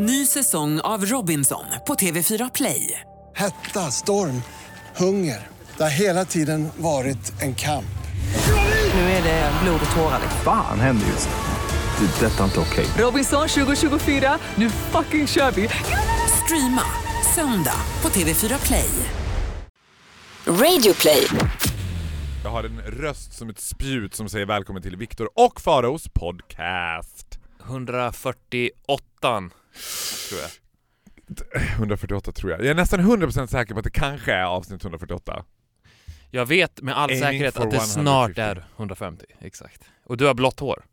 Ny säsong av Robinson på TV4 Play. Hetta, storm, hunger. Det har hela tiden varit en kamp. Nu är det blod och tårar. Fan händer just nu. Det. är Detta är inte okej. Robinson 2024, nu fucking kör vi! Streama söndag på TV4 Play. Radio play. Jag har en röst som ett spjut som säger välkommen till Viktor och Faraos podcast. 148 tror jag. 148 tror jag. Jag är nästan 100% säker på att det kanske är avsnitt 148. Jag vet med all Aiming säkerhet att det 150. snart är 150, exakt. Och du har blått hår.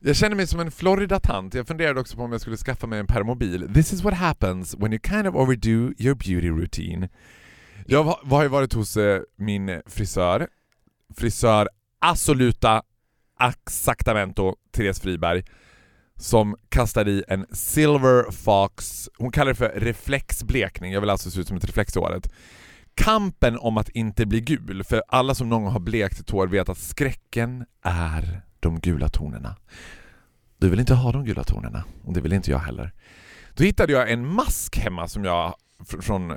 Jag känner mig som en Florida-tant. Jag funderade också på om jag skulle skaffa mig en permobil. This is what happens when you kind of overdo your beauty routine. Jag har ju varit hos eh, min frisör, frisör Assoluta Exactamento, Therese Friberg, som kastar i en Silver Fox, hon kallar det för reflexblekning, jag vill alltså se ut som ett reflex i håret. Kampen om att inte bli gul, för alla som någon gång har blekt sitt hår vet att skräcken är de gula tonerna. Du vill inte ha de gula tonerna, och det vill inte jag heller. Då hittade jag en mask hemma som jag, från eh,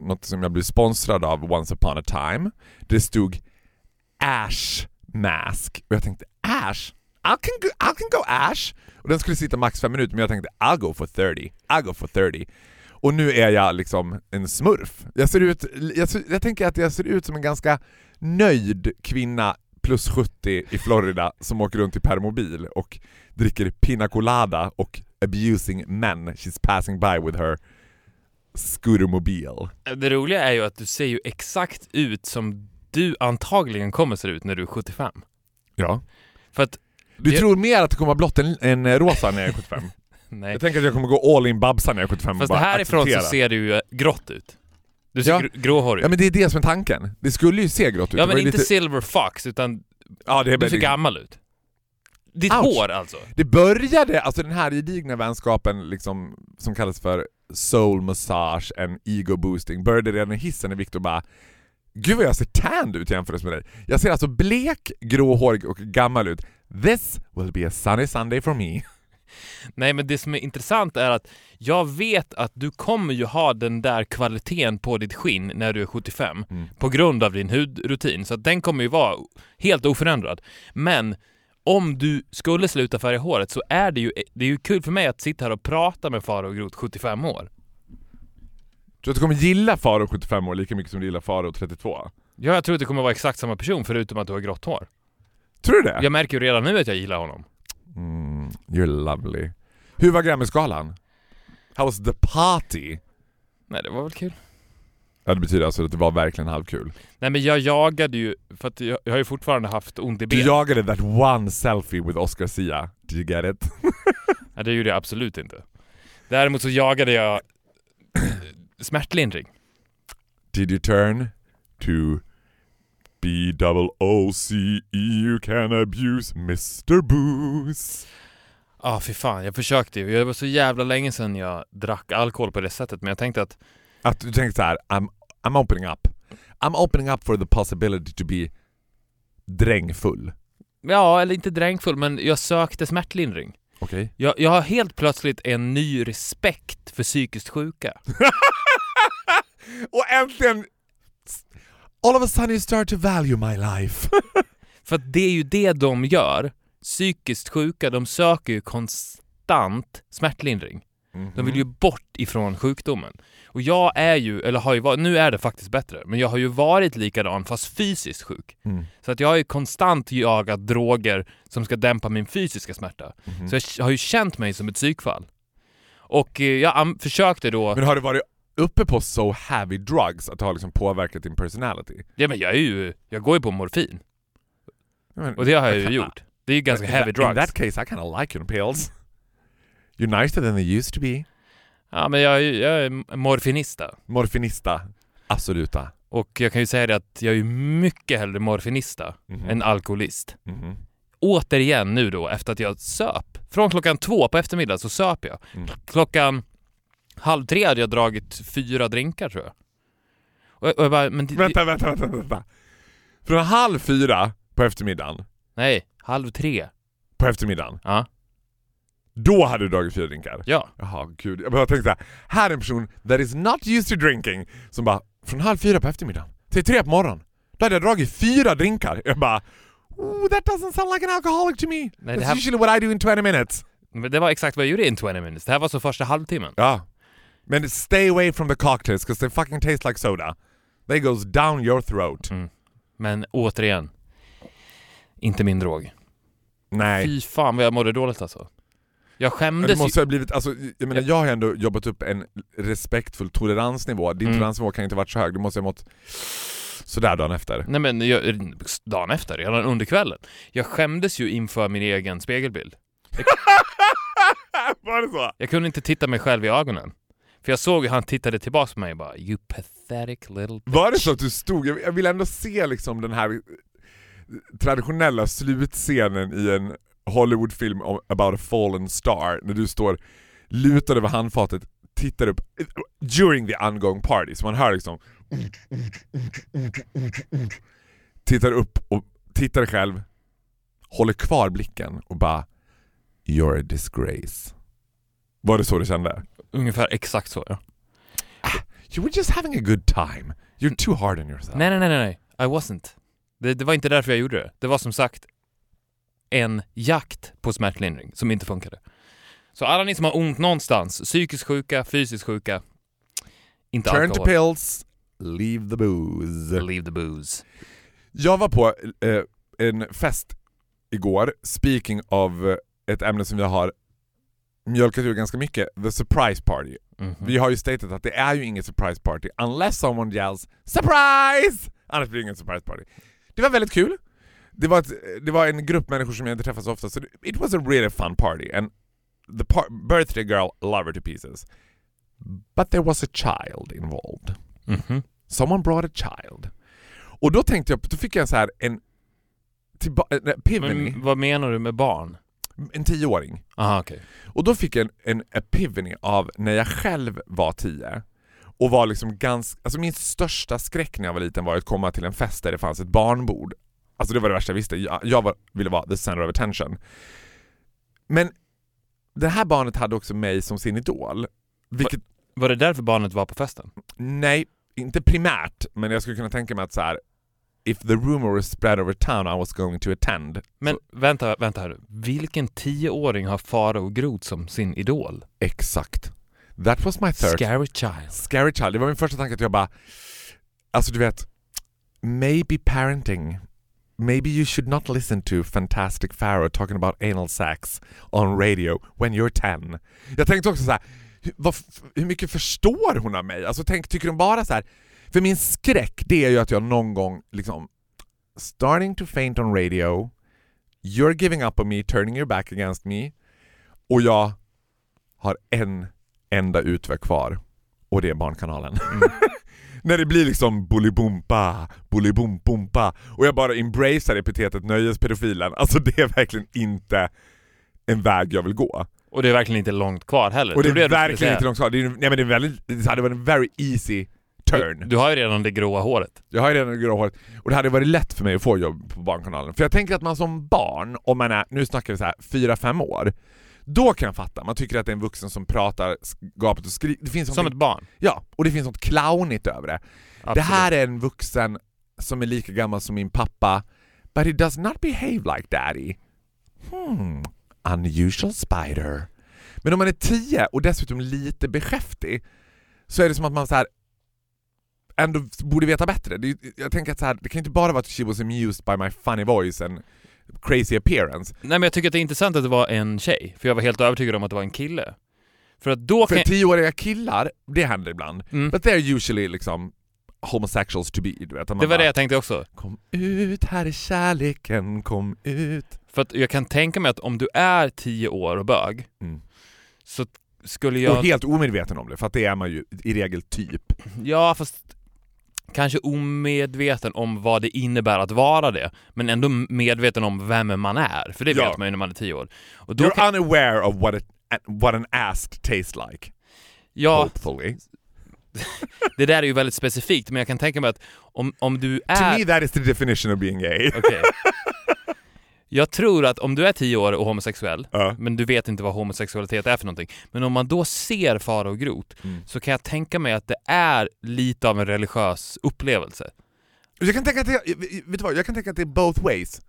något som jag blev sponsrad av Once upon a time. Det stod Ash Mask. Och jag tänkte Ash? I can, go, I can go Ash! Och den skulle sitta max fem minuter men jag tänkte I'll go for 30. I'll go for 30. Och nu är jag liksom en smurf. Jag ser ut, jag, ser- jag tänker att jag ser ut som en ganska nöjd kvinna plus 70 i Florida som åker runt i permobil och dricker pina colada och abusing men she's passing by with her scootermobil. Det roliga är ju att du ser ju exakt ut som du antagligen kommer se ut när du är 75. Ja. För att, Du Det- tror mer att det kommer vara blått än, än rosa när jag är 75? nej. Jag tänker att jag kommer gå all in Babsa när jag är 75 och Fast bara härifrån acceptera. så ser du ju grått ut. Du ser Ja. gr- gråhårig Ja ut. men det är det som är tanken. Det skulle ju se grått ut. Ja men inte lite... silver fox, utan ja, det, är du ser gammal ut. Ditt Ouch. hår alltså. det började, alltså den här gedigna vänskapen liksom, som kallas för soul massage and ego boosting, började redan i hissen när Viktor bara Gud vad jag ser tanned ut jämfört med dig. Jag ser alltså blek, gråhårig och gammal ut. This will be a sunny Sunday for me. Nej men det som är intressant är att jag vet att du kommer ju ha den där kvaliteten på ditt skinn när du är 75 Mm. på grund av din hudrutin, så den kommer ju vara helt oförändrad. Men om du skulle sluta färga håret så är det ju, det är ju kul för mig att sitta här och prata med Farao Groth, 75 år. Tror du att du kommer gilla Faro 75 år lika mycket som du gillar Faro 32? Ja, jag tror att det kommer vara exakt samma person förutom att du har grått hår. Tror du det? Jag märker ju redan nu att jag gillar honom. Mm, you're lovely. Hur var Grammisgalan? How was the party? Nej, det var väl kul. Ja, det betyder alltså att det var verkligen halvkul. Nej men jag jagade ju, för att jag, jag har ju fortfarande haft ont i Du benet. jagade that one selfie with Oscar Sia. Did you get it? Nej, det gjorde jag absolut inte. Däremot så jagade jag smärtlindring. Did you turn to B double O C E you can abuse Mr. Booze? Ja, ah, fy fan. Jag försökte ju. Det var så jävla länge sedan jag drack alkohol på det sättet, men jag tänkte att Att du tänkte så här, I'm, I'm opening up. I'm opening up for the possibility to be drängfull. Ja, eller inte drängfull, men jag sökte smärtlindring. Okej? Jag, jag har helt plötsligt en ny respekt för psykiskt sjuka. Och äntligen... All of a sudden you start to value my life. För att det är ju det de gör. Psykiskt sjuka, de söker ju konstant smärtlindring. De vill ju bort ifrån sjukdomen. Och jag är ju, eller har ju varit, nu är det faktiskt bättre, men jag har ju varit likadan fast fysiskt sjuk. Mm. Så att jag har ju konstant jagat droger som ska dämpa min fysiska smärta. Mhm. Så jag har ju känt mig som ett psykfall. Och eh, jag försökte då... Men har du varit uppe på so heavy drugs att det har liksom påverkat din personality? Ja men jag är ju, jag går ju på morfin. Men- Och det har jag ju gjort. Det är ju ganska in heavy that, In drugs. that case I kind of like your pills. You're nicer than they used to be. Ja men jag jag är morfinista. Morfinista. Absoluta. Och jag kan ju säga det att jag är mycket hellre morfinista Mhm. än alkoholist. Mhm. Återigen nu då, efter att jag söp. Från klockan två på eftermiddagen så söp jag. Mm. Klockan halv tre hade jag dragit fyra drinkar tror jag. Och, och jag bara, men det, Vänta, vänta, vänta, vänta. Från halv fyra på eftermiddagen, Nej, halv tre. på eftermiddagen, Ja. Då hade du dragit fyra drinkar? Ja. Jaha, gud. Jag bara tänkte så här, är en person that is not used to drinking som bara, från halv fyra på eftermiddagen till tre på morgonen, då hade jag dragit fyra drinkar. Jag bara, Ooh, that doesn't sound like an alcoholic to me. Nej, That's här- usually what I do in 20 minutes. Men det var exakt vad jag gjorde in 20 minutes. Det här var så första halvtimmen. Ja. Men stay away from the cocktails because they fucking taste like soda. They goes down your throat. Mm. Men återigen, inte min drog. Nej. Fy fan vad jag mådde dåligt alltså. Jag Men skämdes det måste ju. ha blivit, alltså, jag menar jag har ändå jobbat upp en respektfull toleransnivå. Din Mm. toleransnivå kan inte varit så hög, du måste ha mått sådär dagen efter. Nej men jag, dagen efter, redan under kvällen. Jag skämdes ju inför min egen spegelbild. Var det så? Jag kunde inte titta mig själv i ögonen. För jag såg hur han tittade tillbaka på mig och bara You pathetic little bitch. Var det så att du stod, jag vill ändå se liksom den här traditionella slutscenen i en Hollywoodfilm about a fallen star, när du står lutad över handfatet, tittar upp, during the ongoing party, så man hör liksom tittar upp och tittar själv, håller kvar blicken och bara You're a disgrace. Var det så du kände? Ungefär exakt så ja. You were just having a good time. You're too hard on yourself. Nej nej nej nej. I wasn't. Det, det var inte därför jag gjorde det. Det var som sagt en jakt på smärtlindring som inte funkade. Så alla ni som har ont någonstans, psykiskt sjuka, fysiskt sjuka, inte Turn to alkohol. pills, leave the booze. Leave the booze. Jag var på eh, en fest igår, speaking of eh, ett ämne som jag har mjölkat ur ganska mycket, the surprise party. Mhm. Vi har ju statat att det är ju inget surprise party unless someone yells SURPRISE! Annars blir det ingen surprise party. Det var väldigt kul. Det var, ett, det var en grupp människor som jag inte träffat så ofta, så it was a really fun party. And the par- birthday girl loved her to pieces. But there was a child involved. Mhm. Someone brought a child. Och då tänkte jag, då fick jag så här en, epiphany, Men vad menar du med barn? En tioåring. Aha okej. Och då fick jag en, en epiphany av när jag själv var tio och var liksom ganska, alltså min största skräck när jag var liten var att komma till en fest där det fanns ett barnbord. Alltså det var det värsta jag visste, jag, jag var, ville vara the center of attention. Men det här barnet hade också mig som sin idol. Vilket, Var det därför barnet var på festen? nej, inte primärt, men jag skulle kunna tänka mig att så här. If the rumor was spread over town I was going to attend. Men vänta, vänta här. Vilken tioåring har Farao Groth som sin idol? Exakt. That was my third Scary child. Scary Child, det var min första tanke att jag bara... Alltså du vet, maybe parenting. Maybe you should not listen to Fantastic Pharaoh talking about anal sex on radio when you're 10. Jag tänkte också så här, hur mycket förstår hon av mig? Alltså tänk, tycker hon bara så här... För min skräck, det är ju att jag någon gång liksom... Starting to faint on radio, you're giving up on me, turning your back against me, och jag har en enda utväg kvar och det är Barnkanalen. När det blir liksom bolibompa, bolibompompa och jag bara embracear epitetet nöjespedofilen. Alltså det är verkligen inte en väg jag vill gå. Och det är verkligen inte långt kvar heller. Och det är verkligen inte långt kvar. Det, är, nej, men det, är väldigt, det hade varit en very easy turn. Du, du har ju redan det gråa håret. Jag har ju redan det grå håret och det hade varit lätt för mig att få jobb på Barnkanalen. För jag tänker att man som barn, om man är, nu snackar vi så här 4-5 år, då kan jag fatta. Man tycker att det är en vuxen som pratar gapet och skriker. Det finns Som ett barn. Ja, och det finns något clownigt över det. Absolut. Det här är en vuxen som är lika gammal som min pappa, but he does not behave like daddy. Hmm, unusual spider. Men om man är 10 och dessutom lite beskäftig så är det som att man så här ändå borde veta bättre. Det, jag tänker att så här, det kan inte bara vara att she was amused by my funny voice and crazy appearance. Nej men jag tycker att det är intressant att det var en tjej, för jag var helt övertygad om att det var en kille. För att då För tioåriga killar, det händer ibland. Mm. But they're usually liksom homosexuals to be, du vet. Det var bara, det jag tänkte också. Kom ut, här är kärleken, kom ut. För att jag kan tänka mig att om du är tio år och bög, Mm. så skulle jag... Och helt omedveten om det, för att det är man ju i regel typ. Ja, fast kanske omedveten om vad det innebär att vara det, men ändå medveten om vem man är, för det Ja. vet man ju när man är tio år. Och då You're unaware of what, it, what an ass tastes like. ja, Hopefully. det där är ju väldigt specifikt, men jag kan tänka mig att om, om du To är... me that is the definition of being gay. Okej. Jag tror att om du är tio år och homosexuell, Ja. men du vet inte vad homosexualitet är för någonting, men om man då ser fara och grot, Mm. så kan jag tänka mig att det är lite av en religiös upplevelse. Jag kan tänka att det, vet du vad, jag kan tänka att det är both ways.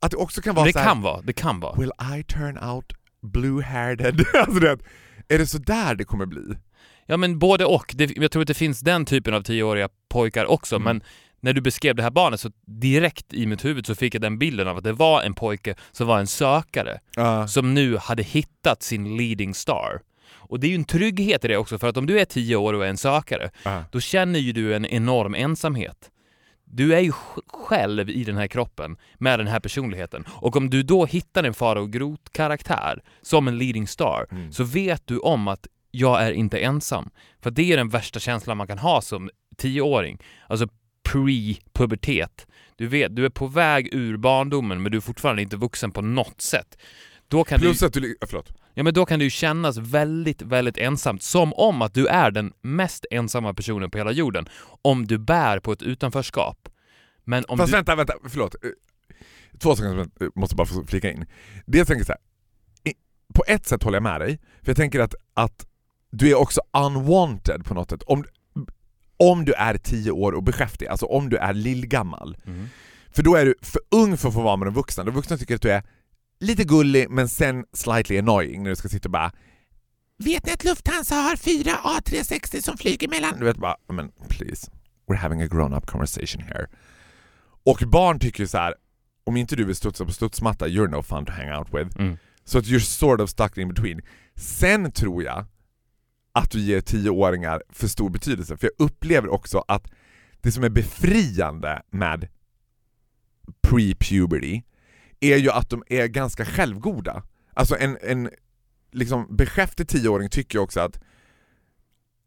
Att det också kan vara Det så här, kan vara, det kan vara. Will I turn out blue-haired? alltså det, är det så där det kommer bli? Ja men både och. Det, jag tror att det finns den typen av tioåriga pojkar också, Mm. men när du beskrev det här barnet så direkt i mitt huvud så fick jag den bilden av att det var en pojke som var en sökare, Ja. som nu hade hittat sin leading star. Och det är ju en trygghet i det också, för att om du är tio år och är en sökare, Ja. då känner ju du en enorm ensamhet. Du är ju sj- själv i den här kroppen med den här personligheten. Och om du då hittar en fara och grot-karaktär som en leading star, Mm. så vet du om att jag är inte ensam. För det är den värsta känslan man kan ha som tioåring. Alltså pre-pubertet. Du vet, du är på väg ur barndomen men du är fortfarande inte vuxen på något sätt. Då kan, Plus du, att du... Förlåt. ja, men då kan det ju kännas väldigt, väldigt ensamt. Som om att du är den mest ensamma personen på hela jorden. Om du bär på ett utanförskap. Men om Fast du... vänta, vänta, förlåt. Eh, Två saker som jag måste bara få flika in. Dels tänker jag så här. på ett sätt håller jag med dig, för jag tänker att, att du är också unwanted på något sätt. Om, om du är tio år och beskäftig, alltså om du är lillgammal. Mm. För då är du för ung för att få vara med de vuxna. De vuxna tycker att du är lite gullig men sen slightly annoying när du ska sitta och bara Vet ni att Lufthansa har fyra A360 som flyger mellan... Du vet bara, men please, we're having a grown-up conversation here. Och barn tycker ju så här, om inte du vill studsa på studsmatta, you're no fun to hang out with. Mm. Så att you're sort of stuck in between. Sen tror jag att du ger tioåringar för stor betydelse, för jag upplever också att det som är befriande med pre-puberty är ju att de är ganska självgoda. Alltså en, en liksom beskäftig tioåring tycker ju också att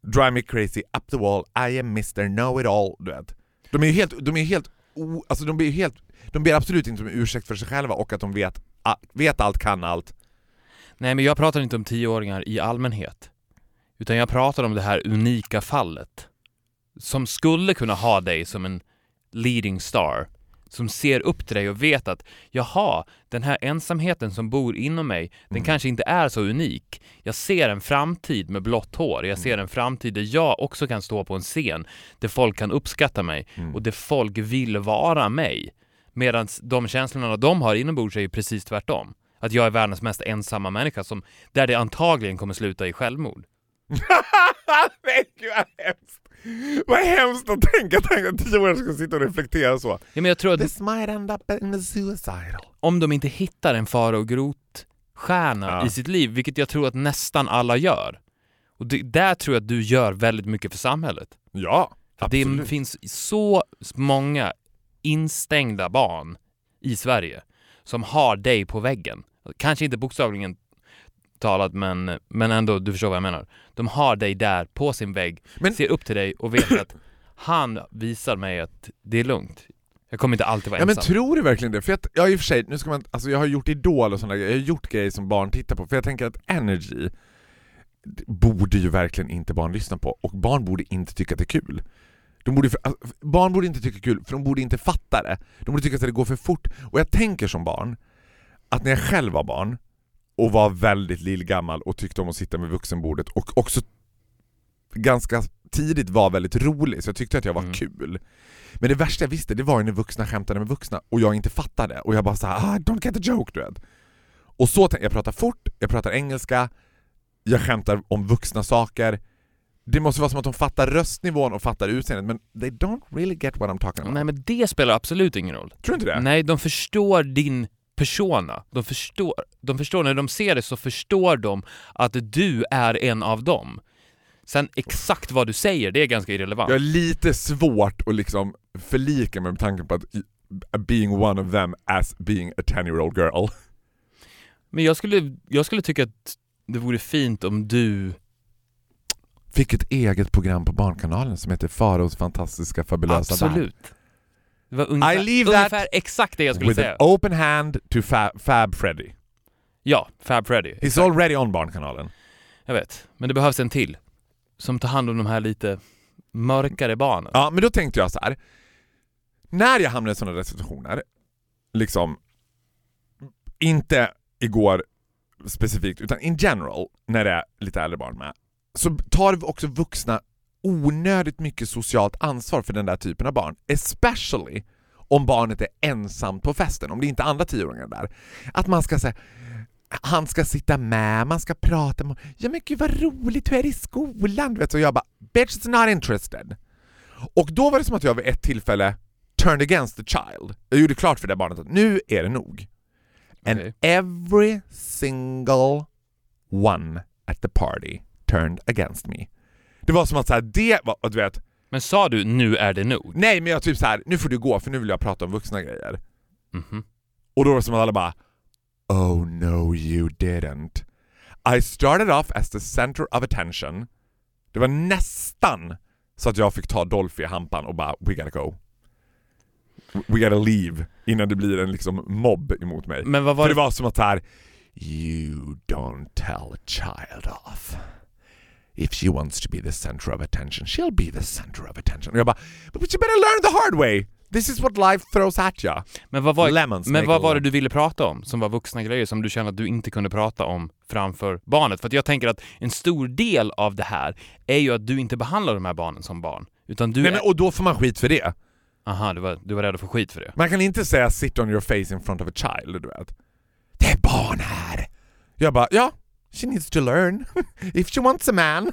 Drive me crazy, up the wall, I am Mr Know-it-all, du vet. De är ju helt, de är helt, o, alltså de blir ju helt, de ber absolut inte om ursäkt för sig själva och att de vet, vet allt, kan allt. Nej, men jag pratar inte om tioåringar i allmänhet. Utan jag pratar om det här unika fallet. Som skulle kunna ha dig som en leading star. Som ser upp till dig och vet att jaha, den här ensamheten som bor inom mig, den kanske inte är så unik. Jag ser en framtid med blått hår. Jag ser en framtid där jag också kan stå på en scen där folk kan uppskatta mig och där folk vill vara mig. Medan de känslorna de har inombords är ju precis tvärtom. Att jag är världens mest ensamma människa som, där det antagligen kommer sluta i självmord. Nej gud vad hemskt! Vad hemskt att tänka, tänka att tioåringar ska sitta och reflektera så. Ja, men jag tror att This might end up in a suicidal. om de inte hittar en fara och grot-stjärna Ja. i sitt liv, vilket jag tror att nästan alla gör. Och det, där tror jag att du gör väldigt mycket för samhället. Ja, För absolut. det finns så många instängda barn i Sverige som har dig på väggen. Kanske inte bokstavligen talat, men, men ändå, du förstår vad jag menar. De har dig där på sin vägg, Men- ser upp till dig och vet att han visar mig att det är lugnt. Jag kommer inte alltid vara Ja men ensam. tror du verkligen det? För att, ja i och för sig, nu ska man, alltså jag har gjort Idol och sådana grejer, jag har gjort grejer som barn tittar på, för jag tänker att Energy borde ju verkligen inte barn lyssna på, och barn borde inte tycka att det är kul. De borde, alltså, barn borde inte tycka det är kul, för de borde inte fatta det. De borde tycka att det går för fort. Och jag tänker som barn, att när jag själv var barn, och var väldigt lillgammal och tyckte om att sitta med vuxenbordet och också ganska tidigt var väldigt rolig, så jag tyckte att jag var Mm. kul. Men det värsta jag visste, det var ju när vuxna skämtade med vuxna och jag inte fattade. Och jag bara såhär, ah, don't get the joke, du vet. Och så jag pratar fort, jag pratar engelska, jag skämtar om vuxna saker. Det måste vara som att de fattar röstnivån och fattar utseendet, men they don't really get what I'm talking about. Nej men det spelar absolut ingen roll. Tror du inte det? Nej, de förstår din persona. De förstår, de förstår, när de ser det så förstår de att du är en av dem. Sen exakt vad du säger, det är ganska irrelevant. Jag har lite svårt att liksom förlika mig med tanken på att being one of them as being a 10 year old girl. Men jag skulle, jag skulle tycka att det vore fint om du... Fick ett eget program på Barnkanalen som heter Faraos fantastiska fabulösa värld. Det var ungefär, I leave that ungefär exakt det jag skulle With säga. an open hand to Fab, Fab Freddy. Ja, Fab Freddy. He's already on Barnkanalen. Jag vet. Men det behövs en till. Som tar hand om de här lite mörkare barnen. Ja, men då tänkte jag så här. När jag hamnar i sådana där situationer, liksom inte igår specifikt, utan in general, när det är lite äldre barn med, så tar också vuxna onödigt mycket socialt ansvar för den där typen av barn. Especially om barnet är ensamt på festen, om det inte är andra tioåringar där. Att man ska säga han ska sitta med, man ska prata med Ja men gud vad roligt, hur är det i skolan? Du vet, så jag bara “bitch is not interested”. Och då var det som att jag vid ett tillfälle turned against the child. Jag gjorde klart för det barnet att nu är det nog. And Okej. every single one at the party turned against me. Det var som att så här, det var, och du vet, Men sa du nu är det nog? nej men jag typ så här, nu får du gå för nu vill jag prata om vuxna grejer. Mhm. Och då var det som att alla bara Oh no you didn't. I started off as the center of attention. Det var nästan så att jag fick ta Dolphy i hampan och bara We gotta go. We gotta leave innan det blir en liksom mobb emot mig. Men vad var För det det? var som att här You don't tell a child off. If she wants to be the center of attention, she'll be the center of attention. Och jag bara But you better learn the hard way! This is what life throws at you. Men vad var, Lemons men vad var det du ville prata om som var vuxna grejer som du kände att du inte kunde prata om framför barnet? För att jag tänker att en stor del av det här är ju att du inte behandlar de här barnen som barn. Utan du Nej, är... men, och då får man skit för det. Aha, du var, du var rädd att få skit för det. Man kan inte säga sit on your face in front of a child, du vet. Det är barn här! Jag bara, ja, she needs to learn. If she wants a man.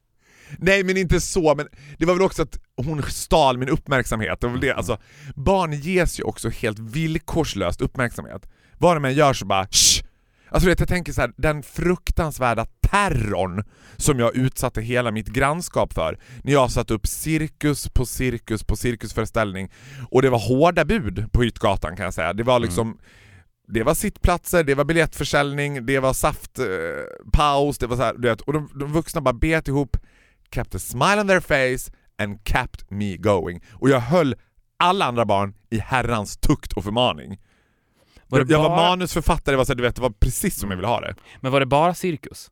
Nej men inte så, men det var väl också att hon stal min uppmärksamhet. Det var väl det. Alltså, barn ges ju också helt villkorslöst uppmärksamhet. Vad de än gör så bara Shh! Alltså vet, jag tänker så här, den fruktansvärda terrorn som jag utsatte hela mitt grannskap för när jag satt upp cirkus på cirkus på cirkusföreställning och det var hårda bud på Hyttgatan kan jag säga. Det var liksom det var sittplatser, det var biljettförsäljning, det var saftpaus, eh, paus, det var så här, du vet, och de, de vuxna bara bet ihop, kept a smile on their face and kept me going. Och jag höll alla andra barn i herrans tukt och förmaning. Var jag jag var manusförfattare, var, så här, du vet, det var precis som jag ville ha det. Men var det bara cirkus?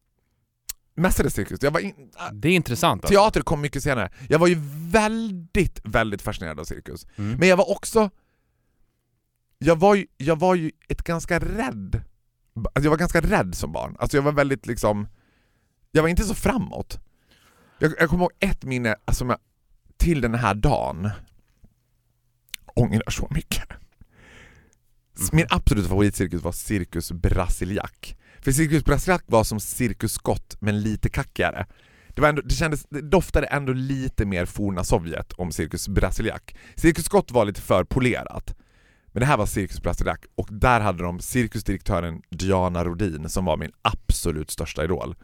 Mestadels cirkus. Jag var in, Det är intressant alltså. Teater kom mycket senare. Jag var ju väldigt, väldigt fascinerad av cirkus. Mm. Men jag var också... Jag var ju, jag var ju ett ganska rädd... Alltså jag var ganska rädd som barn. Alltså jag var väldigt liksom... Jag var inte så framåt. Jag, jag kommer ihåg ett minne alltså, jag, till den här dagen. Ångrar så mycket. Min absoluta favoritcirkus var Cirkus Brasiliak. För Cirkus Brasiliak var som Cirkus Scott men lite kackigare. Det, var ändå, det, kändes, det doftade ändå lite mer forna Sovjet om Cirkus Brasiliak. Cirkus Scott var lite för polerat. Men det här var Cirkus Brasiliak och där hade de cirkusdirektören Diana Rodin som var min absolut största idol.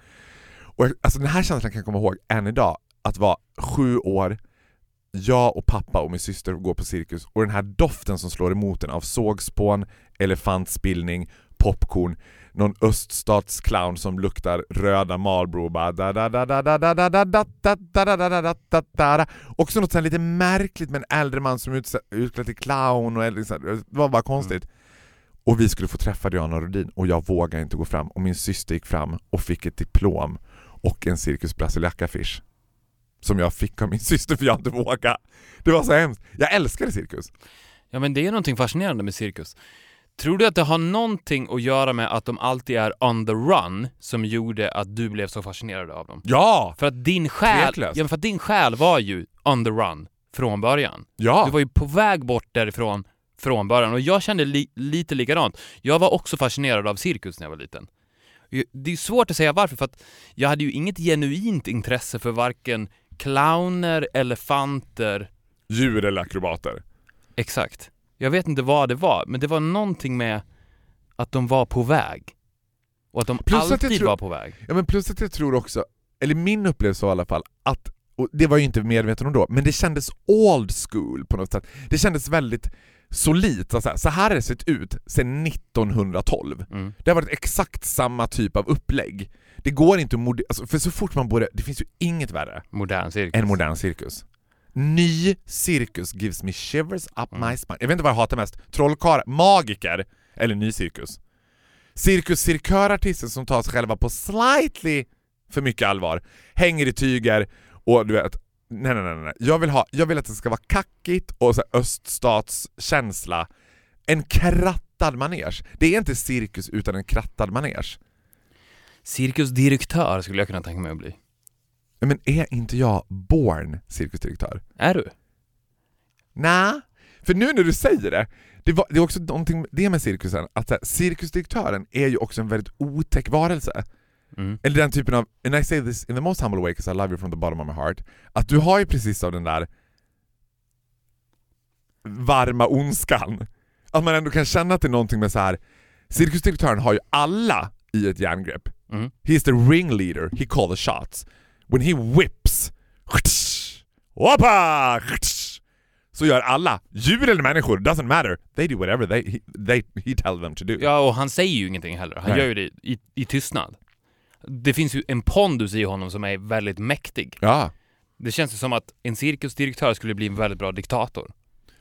Och jag, alltså den här känslan kan jag komma ihåg än idag, att vara sju år, jag och pappa och min syster går på cirkus och den här doften som slår emot en av sågspån, elefantspillning, popcorn, någon öststatsclown som luktar röda Marlboro och bara Också något lite märkligt med en äldre man som är utklädd till clown och äldre, det var bara konstigt. Och vi skulle få träffa Diana Rodin och jag vågade inte gå fram och min syster gick fram och fick ett diplom och en Cirkus Brasiliaca-affisch som jag fick av min syster för jag inte vågade. Det var så hemskt. Jag älskade cirkus. Ja men det är någonting fascinerande med cirkus. Tror du att det har någonting att göra med att de alltid är on the run som gjorde att du blev så fascinerad av dem? Ja! För att din själ, ja, men för att din själ var ju on the run från början. Ja! Du var ju på väg bort därifrån från början och jag kände li lite likadant. Jag var också fascinerad av cirkus när jag var liten. Det är svårt att säga varför för att jag hade ju inget genuint intresse för varken clowner, elefanter, Djur eller akrobater. exakt. Jag vet inte vad det var, men det var någonting med att de var på väg. Och att de Plus att alltid tror- var på väg. Ja men plus att jag tror också, eller min upplevelse var i alla fall, att, och det var jag ju inte medveten om då, men det kändes old school på något sätt. Det kändes väldigt solidt, så så här har det sett ut sedan 1912. Mm. Det har varit exakt samma typ av upplägg. Det går inte att alltså, för så fort man borde, det finns ju inget värre Modern cirkus. än modern cirkus. Ny cirkus gives me shivers up Mm. my spine. Jag vet inte vad jag hatar mest, trollkarlar, magiker eller ny cirkus. Cirkus cirkörartister som tar sig själva på slightly för mycket allvar, hänger i tyger och du vet, nej nej nej, nej. Jag vill, ha, jag vill att det ska vara kackigt och så öststatskänsla. En kratt krattad manege. Det är inte cirkus utan en krattad manege. Cirkusdirektör skulle jag kunna tänka mig att bli. Men är inte jag born cirkusdirektör? Är du? Nej, för nu när du säger det, det, var, det är också någonting det med cirkusen, att här, cirkusdirektören är ju också en väldigt otäck varelse. Mm. Eller den typen av, and I say this in the most humble way because I love you from the bottom of my heart, att du har ju precis av den där varma ondskan. Att man ändå kan känna att det är någonting med så här. cirkusdirektören har ju alla i ett järngrepp. Mm. He's the ringleader, he call the shots. When he whips, Hoppa! så gör alla, djur eller människor, doesn't matter. They do whatever they, he, they, he tell them to do. Ja, och han säger ju ingenting heller. Han Nej. gör ju det i, i tystnad. Det finns ju en pondus i honom som är väldigt mäktig. Ja. Det känns ju som att en cirkusdirektör skulle bli en väldigt bra diktator.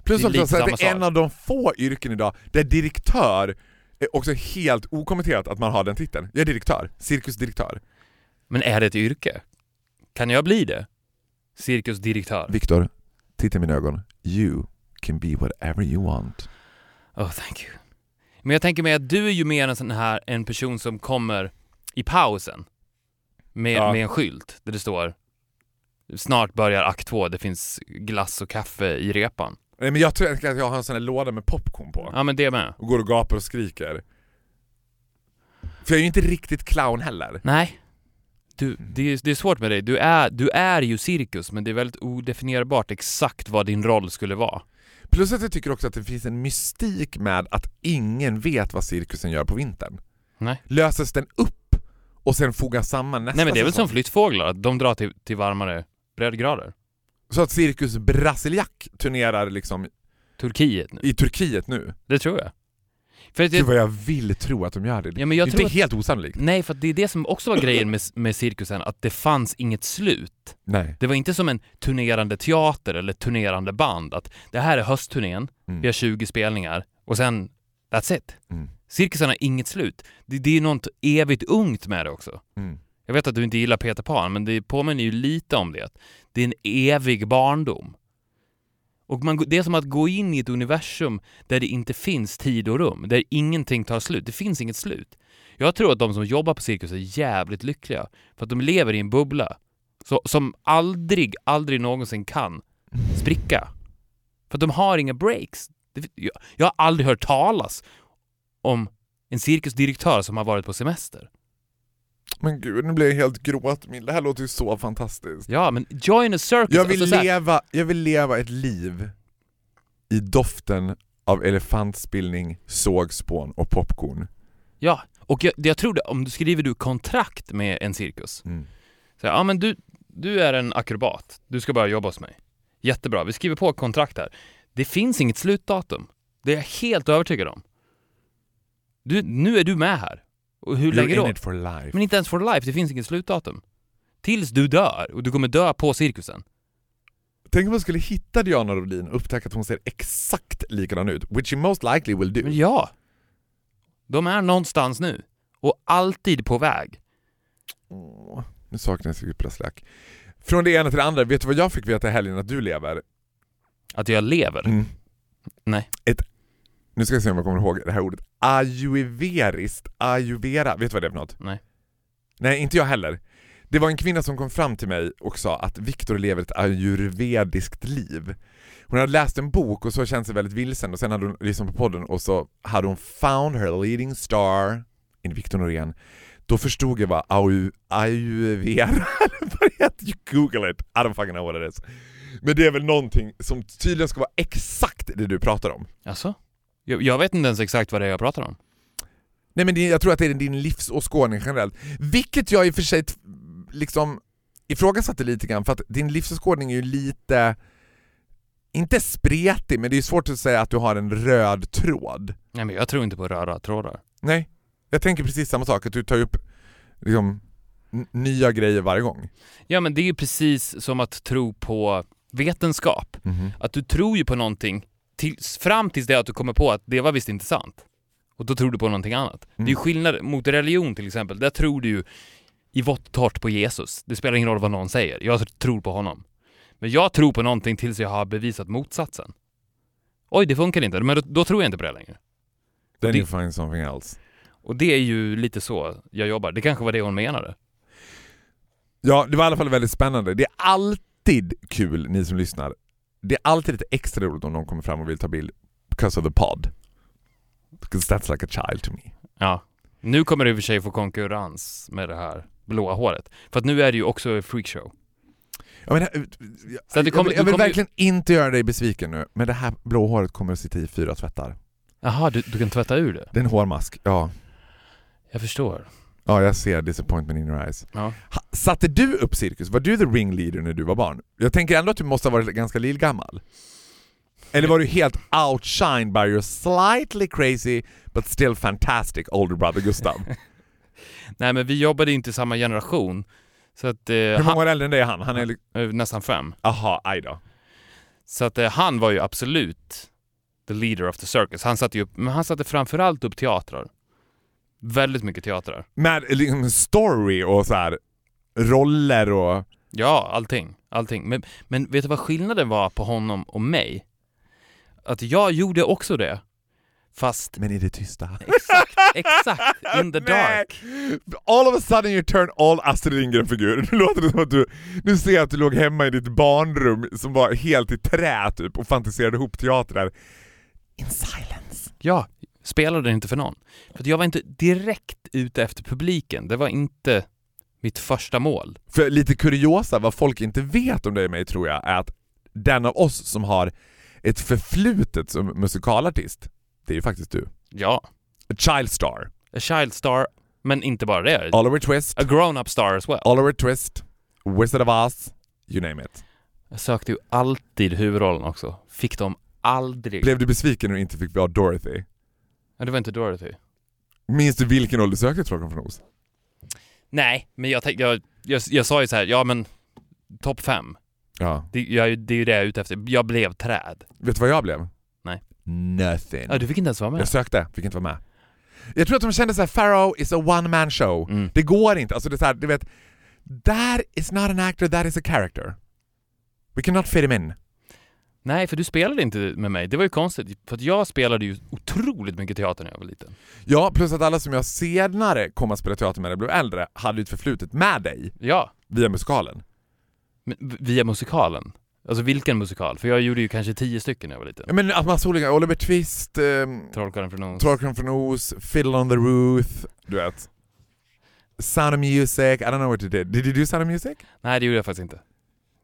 Plus Det är också lite så att det är en av de få yrken idag där direktör är också helt okommenterat att man har den titeln. Jag är direktör, cirkusdirektör. Men är det ett yrke? Kan jag bli det? Cirkusdirektör? Viktor, titta i mina ögon. You can be whatever you want. Oh, thank you. Men jag tänker mig att du är ju mer en sån här, en person som kommer i pausen med, Ja. med en skylt där det står Snart börjar akt två, det finns glass och kaffe i repan. Nej men jag tror att jag har en sån här låda med popcorn på. Ja men det med. Och går och gapar och skriker. För jag är ju inte riktigt clown heller. Nej. Du, det, är, det är svårt med dig. Du är, du är ju cirkus, men det är väldigt odefinierbart exakt vad din roll skulle vara. Plus att jag tycker också att det finns en mystik med att ingen vet vad cirkusen gör på vintern. Nej. Löses den upp och sen fogas samman nästa Nej men det är väl säsong? som flyttfåglar, att de drar till, till varmare breddgrader. Så att Cirkus Brasiliak turnerar liksom Turkiet nu. i Turkiet nu. Det tror jag. För att Gud jag, vad jag vill tro att de gör det. Ja, men jag det är inte att- helt osannolikt. nej, för det är det som också var grejen med, med cirkusen, att det fanns inget slut. Nej. Det var inte som en turnerande teater eller turnerande band, att det här är höstturnén, Mm. vi har 20 spelningar och sen that's it. Mm. Cirkusen har inget slut. Det, det är något evigt ungt med det också. Mm. Jag vet att du inte gillar Peter Pan, men det påminner ju lite om det. Det är en evig barndom. Och man, det är som att gå in i ett universum där det inte finns tid och rum, där ingenting tar slut. Det finns inget slut. Jag tror att de som jobbar på cirkus är jävligt lyckliga, för att de lever i en bubbla så, som aldrig, aldrig någonsin kan spricka. För att de har inga breaks. Det, jag, jag har aldrig hört talas om en cirkusdirektör som har varit på semester. Men gud, nu blir jag helt gråtmild. Det här låter ju så fantastiskt. Ja, men join a circus. Jag vill, alltså, leva, jag vill leva ett liv i doften av elefantspillning, sågspån och popcorn. Ja, och jag, jag tror det, om du skriver du kontrakt med en cirkus. Mm. Så ja men du, du är en akrobat, du ska bara jobba hos mig. Jättebra, vi skriver på kontrakt här. Det finns inget slutdatum. Det är jag helt övertygad om. Du, nu är du med här. Och hur länge då? it for life. Men inte ens for life, det finns inget slutdatum. Tills du dör, och du kommer dö på cirkusen. Tänk om man skulle hitta Diana Rodin och upptäcka att hon ser exakt likadan ut, which you most likely will do. Men ja! De är någonstans nu. Och alltid på väg. Åh, nu saknar jag Brasiliak. Från det ena till det andra, vet du vad jag fick veta i helgen att du lever? Att jag lever. Mm. Nej. Ett, nu ska jag se om jag kommer ihåg det här ordet. Ayurvediskt, ayurveda, vet du vad det är för något? Nej. Nej, inte jag heller. Det var en kvinna som kom fram till mig och sa att Viktor lever ett ayurvediskt liv. Hon hade läst en bok och så känt sig väldigt vilsen och sen hade hon lyssnat på podden och så hade hon found her leading star in Viktor Norén. Då förstod jag vad heter. You google it, I don't fucking know what it is. Men det är väl någonting som tydligen ska vara exakt det du pratar om. Alltså? Jag, jag vet inte ens exakt vad det är jag pratar om. Nej men jag tror att det är din livsåskådning generellt. Vilket jag i och för sig liksom ifrågasatte lite grann för att din livsåskådning är ju lite, inte spretig men det är svårt att säga att du har en röd tråd. Nej men jag tror inte på röra trådar. Nej, jag tänker precis samma sak, att du tar upp liksom, nya grejer varje gång. Ja men det är ju precis som att tro på vetenskap. Att du tror ju på någonting tills, fram tills det att du kommer på att det var visst inte sant. Och då tror du på någonting annat. Det är ju skillnad mot religion till exempel. Där tror du ju i vått torrt på Jesus. Det spelar ingen roll vad någon säger. Jag tror på honom. Men jag tror på någonting tills jag har bevisat motsatsen. Oj, det funkar inte. Men då, då tror jag inte på det längre. Then Det- you find something else. Och det är ju lite så jag jobbar. Det kanske var det hon menade. Ja, det var i alla fall väldigt spännande. Det är alltid kul, ni som lyssnar. Det är alltid lite extra roligt om någon kommer fram och vill ta bild because of the pod. Because that's like a child to me. Ja. Nu kommer du i och för sig få konkurrens med det här blåa håret. För att nu är det ju också freakshow. Jag, menar, jag, det kommer- jag vill, jag vill kommer ju- verkligen inte göra dig besviken nu, men det här blå håret kommer att sitta i fyra tvättar. Jaha, du, du kan tvätta ur det? Det är en hårmask, ja. Jag förstår. Ja, jag ser disappointment in your eyes. Ja. Ha, satte du upp cirkus? Var du the ringleader när du var barn? Jag tänker ändå att du måste ha varit ganska lillgammal. Eller var du helt outshined by your slightly crazy but still fantastic older brother Gustav? Nej men vi jobbade inte i samma generation. Så att... Eh, Hur många år äldre än dig är han? Han är... eh, nästan fem. Aha, aj då. Så att eh, han var ju absolut the leader of the circus. Han satte ju upp, men han satte framförallt upp teatrar. Väldigt mycket teatrar. Med liksom story och så här roller och... Ja, allting. Allting. Men, men vet du vad skillnaden var på honom och mig? Att jag gjorde också det. Fast Men i det tysta. exakt, exakt, in the Nej. dark. All of a sudden you turn all Astrid Lindgren-figur. Nu låter det som att du... Nu ser jag att du låg hemma i ditt barnrum som var helt i trä typ och fantiserade ihop teatrar. In silence. Ja, spelade inte för någon. För jag var inte direkt ute efter publiken. Det var inte mitt första mål. För lite kuriosa, vad folk inte vet om dig och mig tror jag, är att den av oss som har ett förflutet som musikalartist, det är ju faktiskt du. Ja, A child star. a child star, men inte bara det. Oliver Twist, A grown-up star as well. Oliver Twist, Wizard of Oz, you name it. Jag sökte ju alltid huvudrollen också. Fick de aldrig. Blev du besviken när du inte fick vara Dorothy? Ja, det var inte Dorothy. Minns du vilken du sökte Trollkarlen från Oz? Nej, men jag, tänkte, jag, jag, jag sa ju så här, ja men topp fem. Ja. Det, jag, det är ju det jag är ute efter. Jag blev träd. Vet du vad jag blev? Nej. Nothing. Ja, du fick inte ens vara med. Jag sökte, fick inte vara med. Jag tror att de kände såhär, Pharaoh is a one man show. Mm. Det går inte. Alltså det är så här, du vet, that is not an actor, that is a character. We cannot fit him in. Nej, för du spelade inte med mig. Det var ju konstigt. För jag spelade ju otroligt mycket teater när jag var liten. Ja, plus att alla som jag senare kom att spela teater med när jag blev äldre hade ju ett förflutet med dig Ja, via musikalen. men via musikalen. Alltså vilken musikal? För jag gjorde ju kanske tio stycken när jag var liten. Ja, men att massa olika, Oliver Twist, um, Trollkarlen från Oz. Trollkarlen från Oz, Fiddle on the Roof, du vet. Sound of Music, I don't know what you did. Did you do Sound of Music? Nej, det gjorde jag faktiskt inte.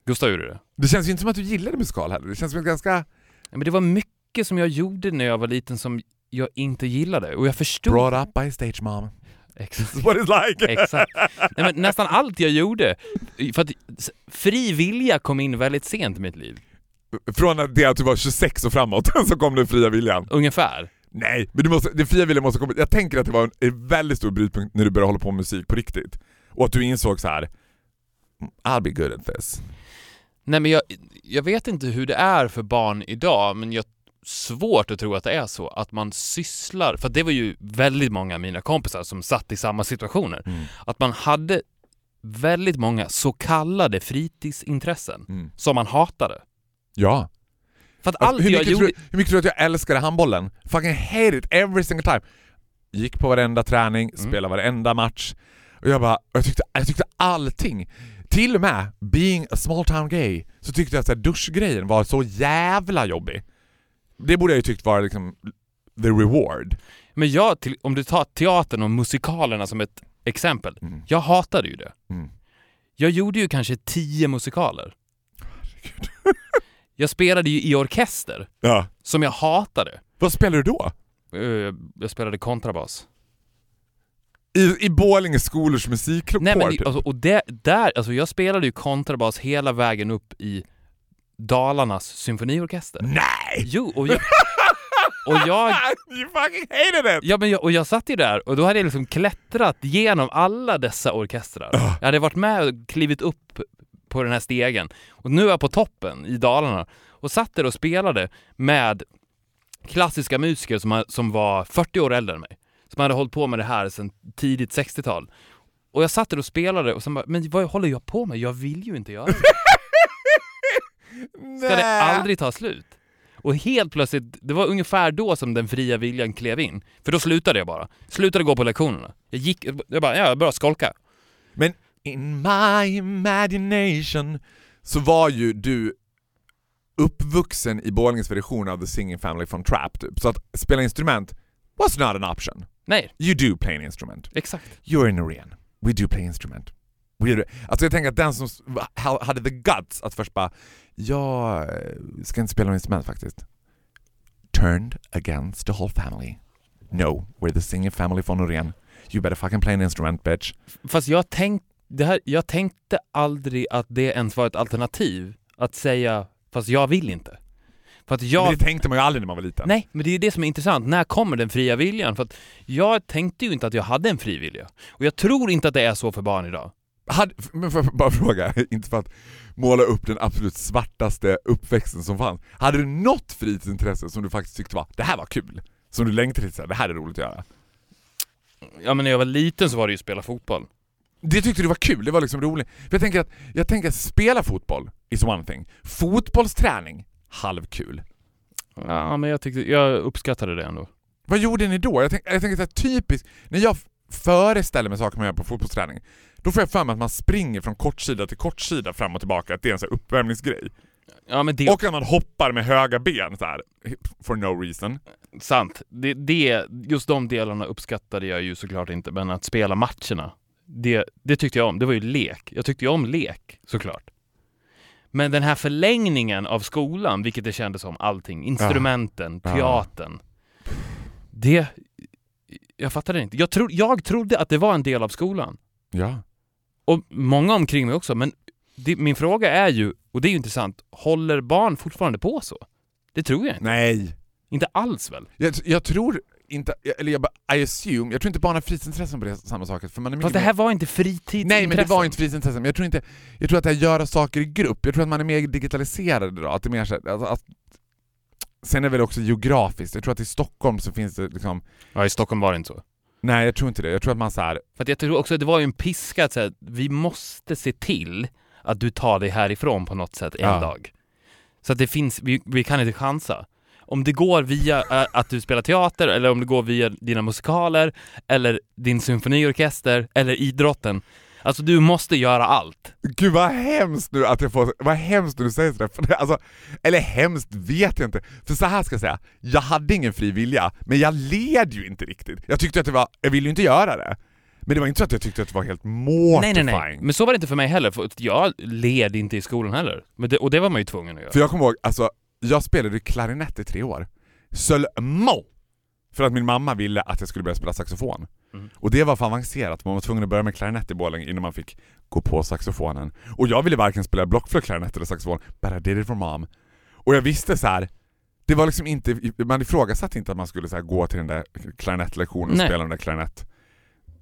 Gustav gjorde det. Det känns ju inte som att du gillade musikal heller. Det känns som ett ganska... Ja, Men det var mycket som jag gjorde när jag var liten som jag inte gillade. Och jag förstod... Brought up by stage mom. Exakt. That's what it's like. Exakt. Nej, men nästan allt jag gjorde. För att fri vilja kom in väldigt sent i mitt liv. Från det att du var 26 och framåt så kom den fria viljan. Ungefär. Nej, men du måste, den fria viljan måste komma... Jag tänker att det var en, en väldigt stor brytpunkt när du började hålla på med musik på riktigt. Och att du insåg så här. "Mm, I'll be good at this. Nej men jag, jag vet inte hur det är för barn idag, men jag svårt att tro att det är så, att man sysslar, för det var ju väldigt många av mina kompisar som satt i samma situationer, Mm. att man hade väldigt många så kallade fritidsintressen Mm. som man hatade. Ja. För att Alltså, allt hur, jag mycket gjorde... tror, hur mycket tror du att jag älskade handbollen? Fucking hate it every single time. Gick på varenda träning, Mm. spelade varenda match. Och jag bara, och jag tyckte, jag tyckte allting. Till och med, being a small town gay, så tyckte jag att duschgrejen var så jävla jobbig. Det borde jag ju tyckt var liksom the reward. Men jag, till, om du tar teatern och musikalerna som ett exempel, Mm. jag hatade ju det. Mm. Jag gjorde ju kanske tio musikaler. Jag spelade ju i orkester, Ja. som jag hatade. Vad spelar du då? Eh, Jag spelade kontrabas. I, i Borlänge skolors musikkår Nej men typ. alltså, och det, där, alltså jag spelade ju kontrabas hela vägen upp i Dalarnas symfoniorkester. Nej! Jo, och jag... Och jag you fucking hated it! Ja, men jag, och jag satt ju där och då hade jag liksom klättrat genom alla dessa orkestrar. Jag hade varit med och klivit upp på den här stegen och nu är jag på toppen i Dalarna och satt där och spelade med klassiska musiker som, som var 40 år äldre än mig. Som hade hållit på med det här sedan tidigt 60-tal. Och jag satt där och spelade och sen bara, men vad håller jag på med? Jag vill ju inte göra det. Ska det aldrig ta slut? Och helt plötsligt, det var ungefär då som den fria viljan klev in. För då slutade jag bara. Slutade gå på lektionerna. Jag gick, jag bara, ja, jag började skolka. Men in my imagination så var ju du uppvuxen i Borlänges version av The Singing Family from Trap typ. Så att spela instrument was not an option. Nej, You do play an instrument. exakt. You're in Norén. We do play instrument. We do. Alltså jag tänker att den som hade the guts att först bara jag eh, ska inte spela något instrument faktiskt. Turned against the whole family. No, we're the singing family från Norén. You better fucking play an instrument bitch. Fast jag, tänk, det här, jag tänkte aldrig att det ens var ett alternativ. Att säga, fast jag vill inte. För att jag... Men det tänkte man ju aldrig när man var liten. Nej, men det är ju det som är intressant. När kommer den fria viljan? För att jag tänkte ju inte att jag hade en fri vilja. Och jag tror inte att det är så för barn idag. Hade, men får jag bara fråga, inte för att måla upp den absolut svartaste uppväxten som fanns. Hade du något fritidsintresse som du faktiskt tyckte var, det här var kul? Som du längtade till, det här är roligt att göra? Ja, men när jag var liten så var det ju spela fotboll. Det tyckte du var kul, det var liksom roligt. För jag tänker att, jag tänker att spela fotboll is one thing. Fotbollsträning, halvkul. Ja, men jag tyckte, jag uppskattade det ändå. Vad gjorde ni då? Jag, tänk, tänker så här, typiskt, när jag föreställer mig saker man gör på fotbollsträning, då får jag för mig att man springer från kortsida till kortsida fram och tillbaka, att det är en sån här uppvärmningsgrej. Ja, men det Och att man hoppar med höga ben så här, for no reason. sant. Det, det, just de delarna uppskattade jag ju såklart inte, men att spela matcherna, det, det tyckte jag om. Det var ju lek. Jag tyckte ju om lek, såklart. Men den här förlängningen av skolan, vilket det kändes som, allting, instrumenten, Ja. teatern. Det... Jag fattade inte. Jag, tro, jag trodde att det var en del av skolan. Ja. Och många omkring mig också, men det, min fråga är ju, och det är ju intressant, håller barn fortfarande på så? Det tror jag inte. Nej. Inte alls väl? Jag, jag tror inte, eller jag bara, I assume, jag tror inte barn har fritidsintressen på det samma saker. För man är Fast det här var inte fritidsintressen. Nej men det var inte fritidsintressen, men jag tror inte, jag tror att det här göra saker i grupp, jag tror att man är mer digitaliserad idag, att det är mer så alltså, att, Sen är det väl också geografiskt, jag tror att i Stockholm så finns det liksom Ja, i Stockholm var det inte så. Nej jag tror inte det, jag tror att man så här, För att jag tror också att det var ju en piska att säga, vi måste se till att du tar dig härifrån på något sätt en Ja. dag. Så att det finns, vi, vi kan inte chansa. Om det går via att du spelar teater, eller om det går via dina musikaler, eller din symfoniorkester, eller idrotten. Alltså du måste göra allt. Gud vad hemskt nu att jag får, vad hemskt när du säger sådär, för alltså, eller hemskt vet jag inte, för så här ska jag säga, jag hade ingen fri vilja, men jag led ju inte riktigt. Jag tyckte att det var, jag ville ju inte göra det. Men det var inte så att jag tyckte att det var helt mortifying. Nej, nej, nej. Men så var det inte för mig heller, för jag led inte i skolan heller. Det, och det var man ju tvungen att göra. För jag kommer ihåg, alltså, jag spelade klarinett i tre år. Seulement! För att min mamma ville att jag skulle börja spela saxofon. Mm. Och det var för avancerat, man var tvungen att börja med klarinett i Borlänge innan man fick gå på saxofonen. Och jag ville varken spela blockflöjt, klarinett eller saxofon, but I did it for mom. Och jag visste så här. det var liksom inte, man ifrågasatte inte att man skulle så gå till den där klarinettlektionen och Nej. spela den där klarinett.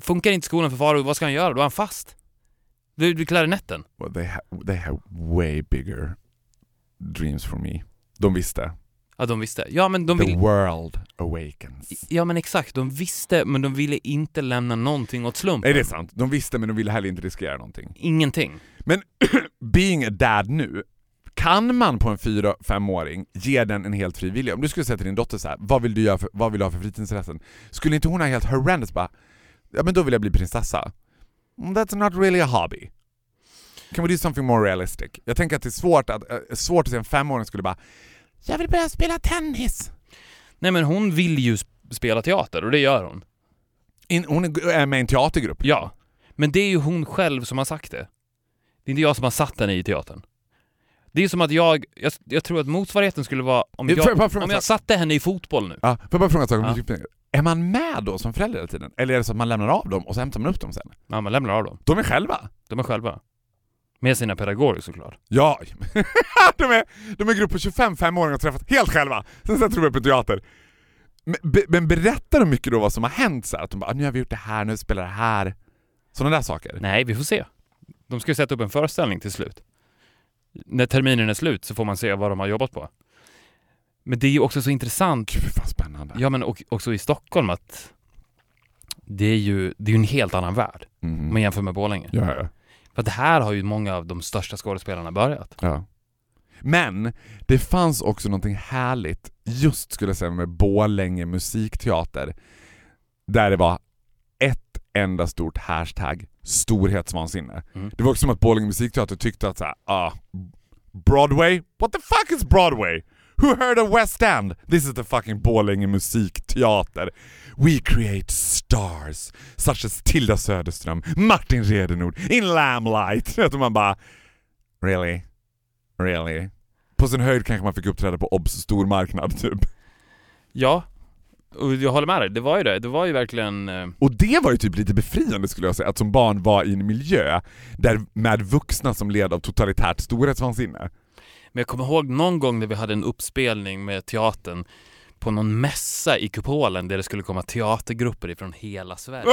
funkar inte skolan för Farao, vad ska han göra? Då är han fast. Det blir klarinetten. Well, they, ha- they have way bigger dreams for me. De visste. Ja, de visste. Ja, men de The vill... world awakens. Ja men exakt, de visste men de ville inte lämna någonting åt slumpen. Nej det är sant, de visste men de ville heller inte riskera någonting. Ingenting. Men being a dad nu, kan man på en 4-5-åring ge den en helt fri vilja? Om du skulle säga till din dotter så här, vad vill du göra för, vad vill du ha för fritidsintressen? Skulle inte hon ha helt horrendous bara, ja men då vill jag bli prinsessa. That's not really a hobby. Can we do something more realistic? Jag tänker att det är svårt att, äh, svårt att se en femåring skulle bara, jag vill börja spela tennis. Nej men hon vill ju sp- spela teater och det gör hon. In, hon är med i en teatergrupp. Ja. Men det är ju hon själv som har sagt det. Det är inte jag som har satt henne i teatern. Det är som att jag, jag, jag tror att motsvarigheten skulle vara om jag jag, om jag satte henne i fotboll nu. Ja, får jag bara fråga en sak Ja. Är man med då som förälder hela tiden? Eller är det så att man lämnar av dem och så hämtar man upp dem sen? Ja, man lämnar av dem. De är själva? De är själva. Med sina pedagoger såklart. Ja, de är, de är en grupp på 25 åringar och träffat helt själva. Sen sätter de upp en teater. Men, be, men berättar de mycket då vad som har hänt? Så här, att de bara, "Ah, nu har vi gjort det här, nu spelar det här. Sådana där saker. Nej, vi får se. De ska ju sätta upp en föreställning till slut. När terminen är slut så får man se vad de har jobbat på. Men det är ju också så intressant, Gud vad spännande. ja men och, också i Stockholm att det är ju det är ju en helt annan värld Mm. om man jämför med Borlänge. ja, ja. För att här har ju många av de största skådespelarna börjat. Ja. Men det fanns också någonting härligt, just skulle jag säga med Borlänge musikteater, där det var ett enda stort hashtag, storhetsvansinne. Mm. Det var också som att Borlänge musikteater tyckte att såhär, ah, Broadway? What the fuck is Broadway? Who heard of West End? This is the fucking Borlänge musikteater. We create stars, such as Tilda Söderström, Martin Redenord, in Lamplight. Att man bara, really? Really? På sin höjd kanske man fick uppträda på Obs stormarknad typ. Ja, och jag håller med dig. Det var ju det. Det var ju verkligen... eh, Och det var ju typ lite befriande skulle jag säga, att som barn vara i en miljö där med vuxna som led av totalitärt storhetsvansinne. Men jag kommer ihåg någon gång när vi hade en uppspelning med teatern på någon mässa i kupolen där det skulle komma teatergrupper ifrån hela Sverige.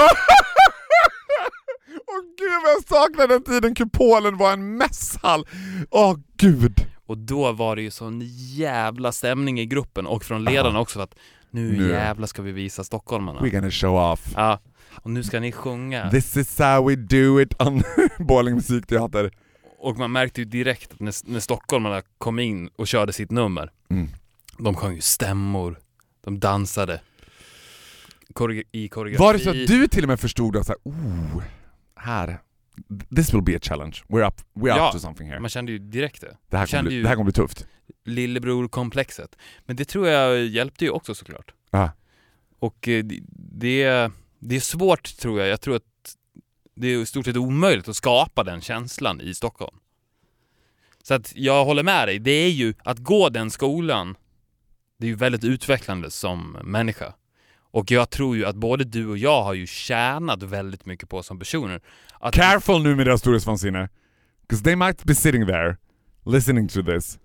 Åh gud vad jag saknar den tiden kupolen var en mässhall! Åh gud! Och då var det ju sån jävla stämning i gruppen och från ledarna också för att nu, Nu. jävla ska vi visa stockholmarna. We're gonna show off. Ja, och nu ska ni sjunga. This is how we do it on Borlänge musikteater. Och man märkte ju direkt att när, när stockholmarna kom in och körde sitt nummer, Mm. de sjöng ju stämmor, de dansade Koreo- i koreografi. Var det så att du till och med förstod att så här, oh, här, this will be a challenge. We're up, we're Ja, up to something here. Man kände ju direkt det. Det här, kommer bli, det här kommer bli tufft. Lillebror-komplexet. Men det tror jag hjälpte ju också såklart. Ja. Och eh, det, det är svårt tror jag. Jag tror att det är i stort sett omöjligt att skapa den känslan i Stockholm. Så att jag håller med dig. Det är ju att gå den skolan, det är ju väldigt utvecklande som människa. Och jag tror ju att både du och jag har ju tjänat väldigt mycket på som personer. Att Careful nu med deras storhetsvansinne. 'Cause they might be sitting there, listening to this.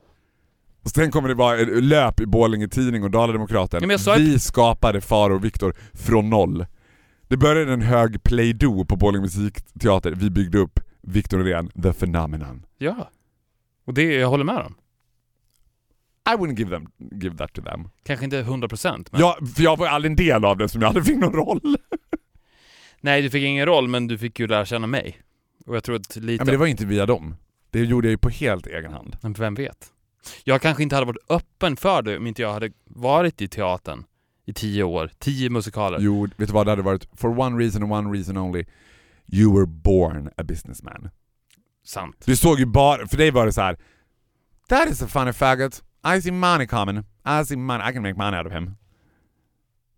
Och sen kommer det vara löp i Borlänge Tidning och Dala-Demokraten. Ja, men jag sa Vi skapade Faro och Viktor från noll. Det började en hög play-doh på Borlänge musikteater. Vi byggde upp Viktor Norén, the phenomenon. Ja. Och det, jag håller med dem. I wouldn't give, them, give that to them. Kanske inte 100% men... Ja, för jag var aldrig en del av det som jag aldrig fick någon roll. Nej, du fick ingen roll men du fick ju lära känna mig. Och jag tror att lite... Ja, men det var inte via dem. Det gjorde jag ju på helt egen hand. Men vem vet? Jag kanske inte hade varit öppen för det om inte jag hade varit i teatern i tio år, tio musikaler. Jo, vet du vad det hade varit? For one reason and one reason only. You were born a businessman. Sant. Du såg ju bara, för dig var det så här. That is a funny faggot. I see money coming. I see money, I can make money out of him.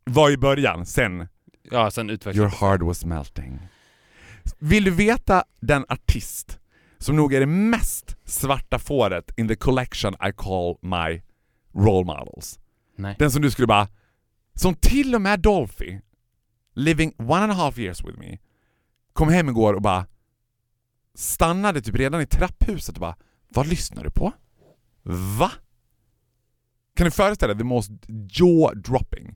Var i början, sen Ja, sen utvecklades your heart was melting. Vill du veta den artist som nog är det mest svarta fåret in the collection I call my role models? Nej. Den som du skulle bara... Som till och med Dolphy, living one and a half years with me, kom hem igår och bara stannade typ redan i trapphuset och bara Vad lyssnar du på? Va? Kan du föreställa dig the most jaw-dropping?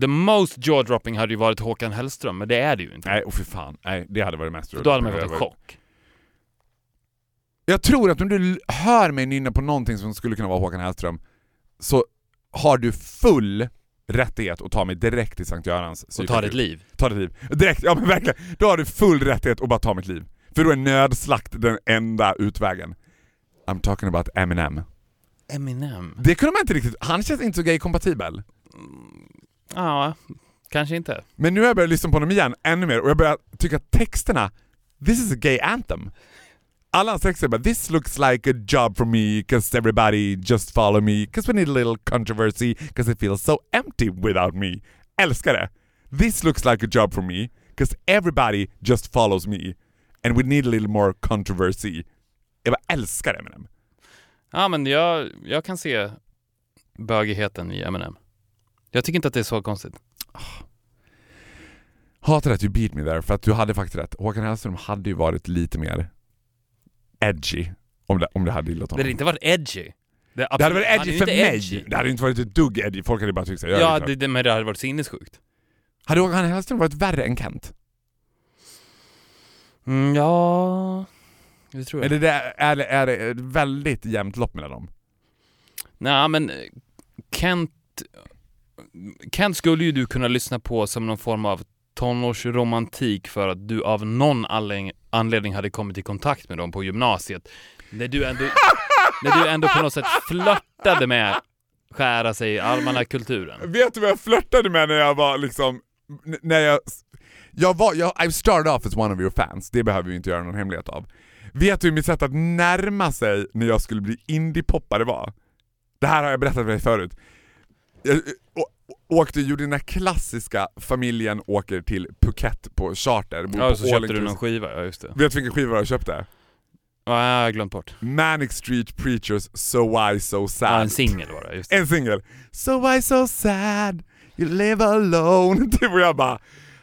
The most jaw-dropping hade ju varit Håkan Hellström, men det är det ju inte. Nej, och för fan. Nej, det hade varit mest då hade man Det fått en varit- chock. Jag tror att om du hör mig nynna på någonting som skulle kunna vara Håkan Hellström så har du full rättighet att ta mig direkt till Sankt Görans Och ta ditt liv. Ta ditt liv. Direkt, ja men verkligen. Då har du full rättighet att bara ta mitt liv. För då är nödslakt den enda utvägen. I'm talking about Eminem. Eminem? Det kunde man inte riktigt, han känns inte så gay-kompatibel. Ja, kanske inte. Men nu har jag börjat lyssna på honom igen ännu mer och jag börjar tycka att texterna, this is a gay anthem. Alla hans texter bara “This looks like a job for me, cause everybody just follow me, cause we need a little controversy, cause it feels so empty without me”. Älskar det! “This looks like a job for me, cause everybody just follows me, and we need a little more controversy”. Jag bara älskar Eminem. Ja, men jag, jag kan se bögigheten i Eminem. Jag tycker inte att det är så konstigt. Hatar att you beat me there, för att du hade faktiskt rätt. Håkan Hellström hade ju varit lite mer edgy om det, om det hade gillat Det honom. hade inte varit edgy. Det, Det hade varit edgy för inte mig. edgy. Det hade inte varit ett dugg edgy. Folk hade bara tyckt såhär, Ja, det, det, det, men det hade varit sinnessjukt. Hade Håkan Hellström varit värre än Kent? Mm, ja... Det tror jag. Är det, det, är, det, är det väldigt jämnt lopp mellan dem? Nej, men eh, Kent... Kent skulle ju du kunna lyssna på som någon form av tonårsromantik för att du av någon anledning- hade kommit i kontakt med dem på gymnasiet. När du ändå, när du ändå på något sätt flörtade med skära sig i almanackulturen. Vet du vad jag flörtade med när jag var liksom, när jag, jag var, jag, I started off as one of your fans, det behöver vi inte göra någon hemlighet av. Vet du hur mitt sätt att närma sig när jag skulle bli indie-poppare var? Det här har jag berättat för dig förut. Jag eh, och, åkte, gjorde den där klassiska familjen åker till Phuket på charter. Ja, på så köpte du någon skiva, ja just det. Vet du vilken skiva jag köpte? Ja, jag har glömt bort. Manic Street Preachers So Why So Sad. Ja, en singel var det, just det. En singel. So why so sad, you live alone. Det var jag bara...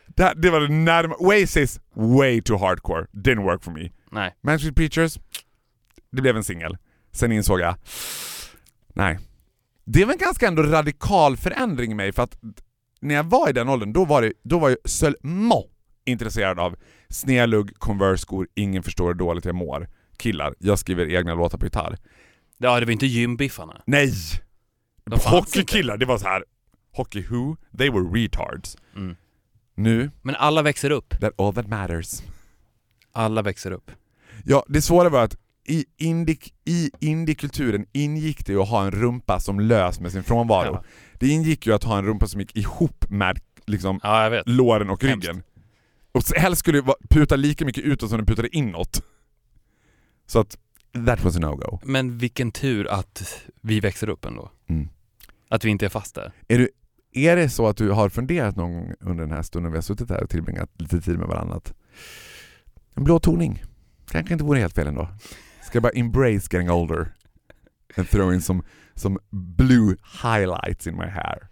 Det, det var det närma... Oasis, way too hardcore. Didn't work for me. Nej. Man Street Preachers, det blev en singel. Sen insåg jag, nej. Det var en ganska ändå radikal förändring i mig för att när jag var i den åldern, då var, det, då var jag seulement intresserad av snedlugg, Converse-skor, ingen förstår hur dåligt jag mår. Killar, jag skriver egna låtar på gitarr. Ja, det var inte gymbiffarna. Nej! De Hockeykillar, det var så här. Hockey who? They were retards. Mm. Nu, Men alla växer upp. that all that matters. Alla växer upp. Ja, det svåra var att i, indie, i indiekulturen ingick det ju att ha en rumpa som lös med sin frånvaro. Ja. Det ingick ju att ha en rumpa som gick ihop med liksom, Ja, låren och Hemskt. ryggen. Och helst skulle det puta lika mycket utåt som den putade inåt. Så att, that was a no-go. Men vilken tur att vi växer upp ändå. Mm. Att vi inte är fast där. Är, du, är det så att du har funderat någon gång under den här stunden vi har suttit här och tillbringat lite tid med varandra att en blå toning kanske inte vore helt fel ändå? Ska jag bara embrace getting older and throw in some, some blue highlights in my hair?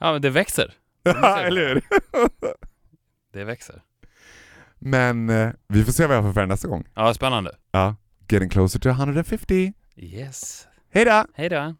Ja, men det växer. Eller hur? Det växer. Men eh, vi får se vad jag får för nästa gång. Ja, spännande. Ja, getting closer to 150. Yes. Hej då! Hej då.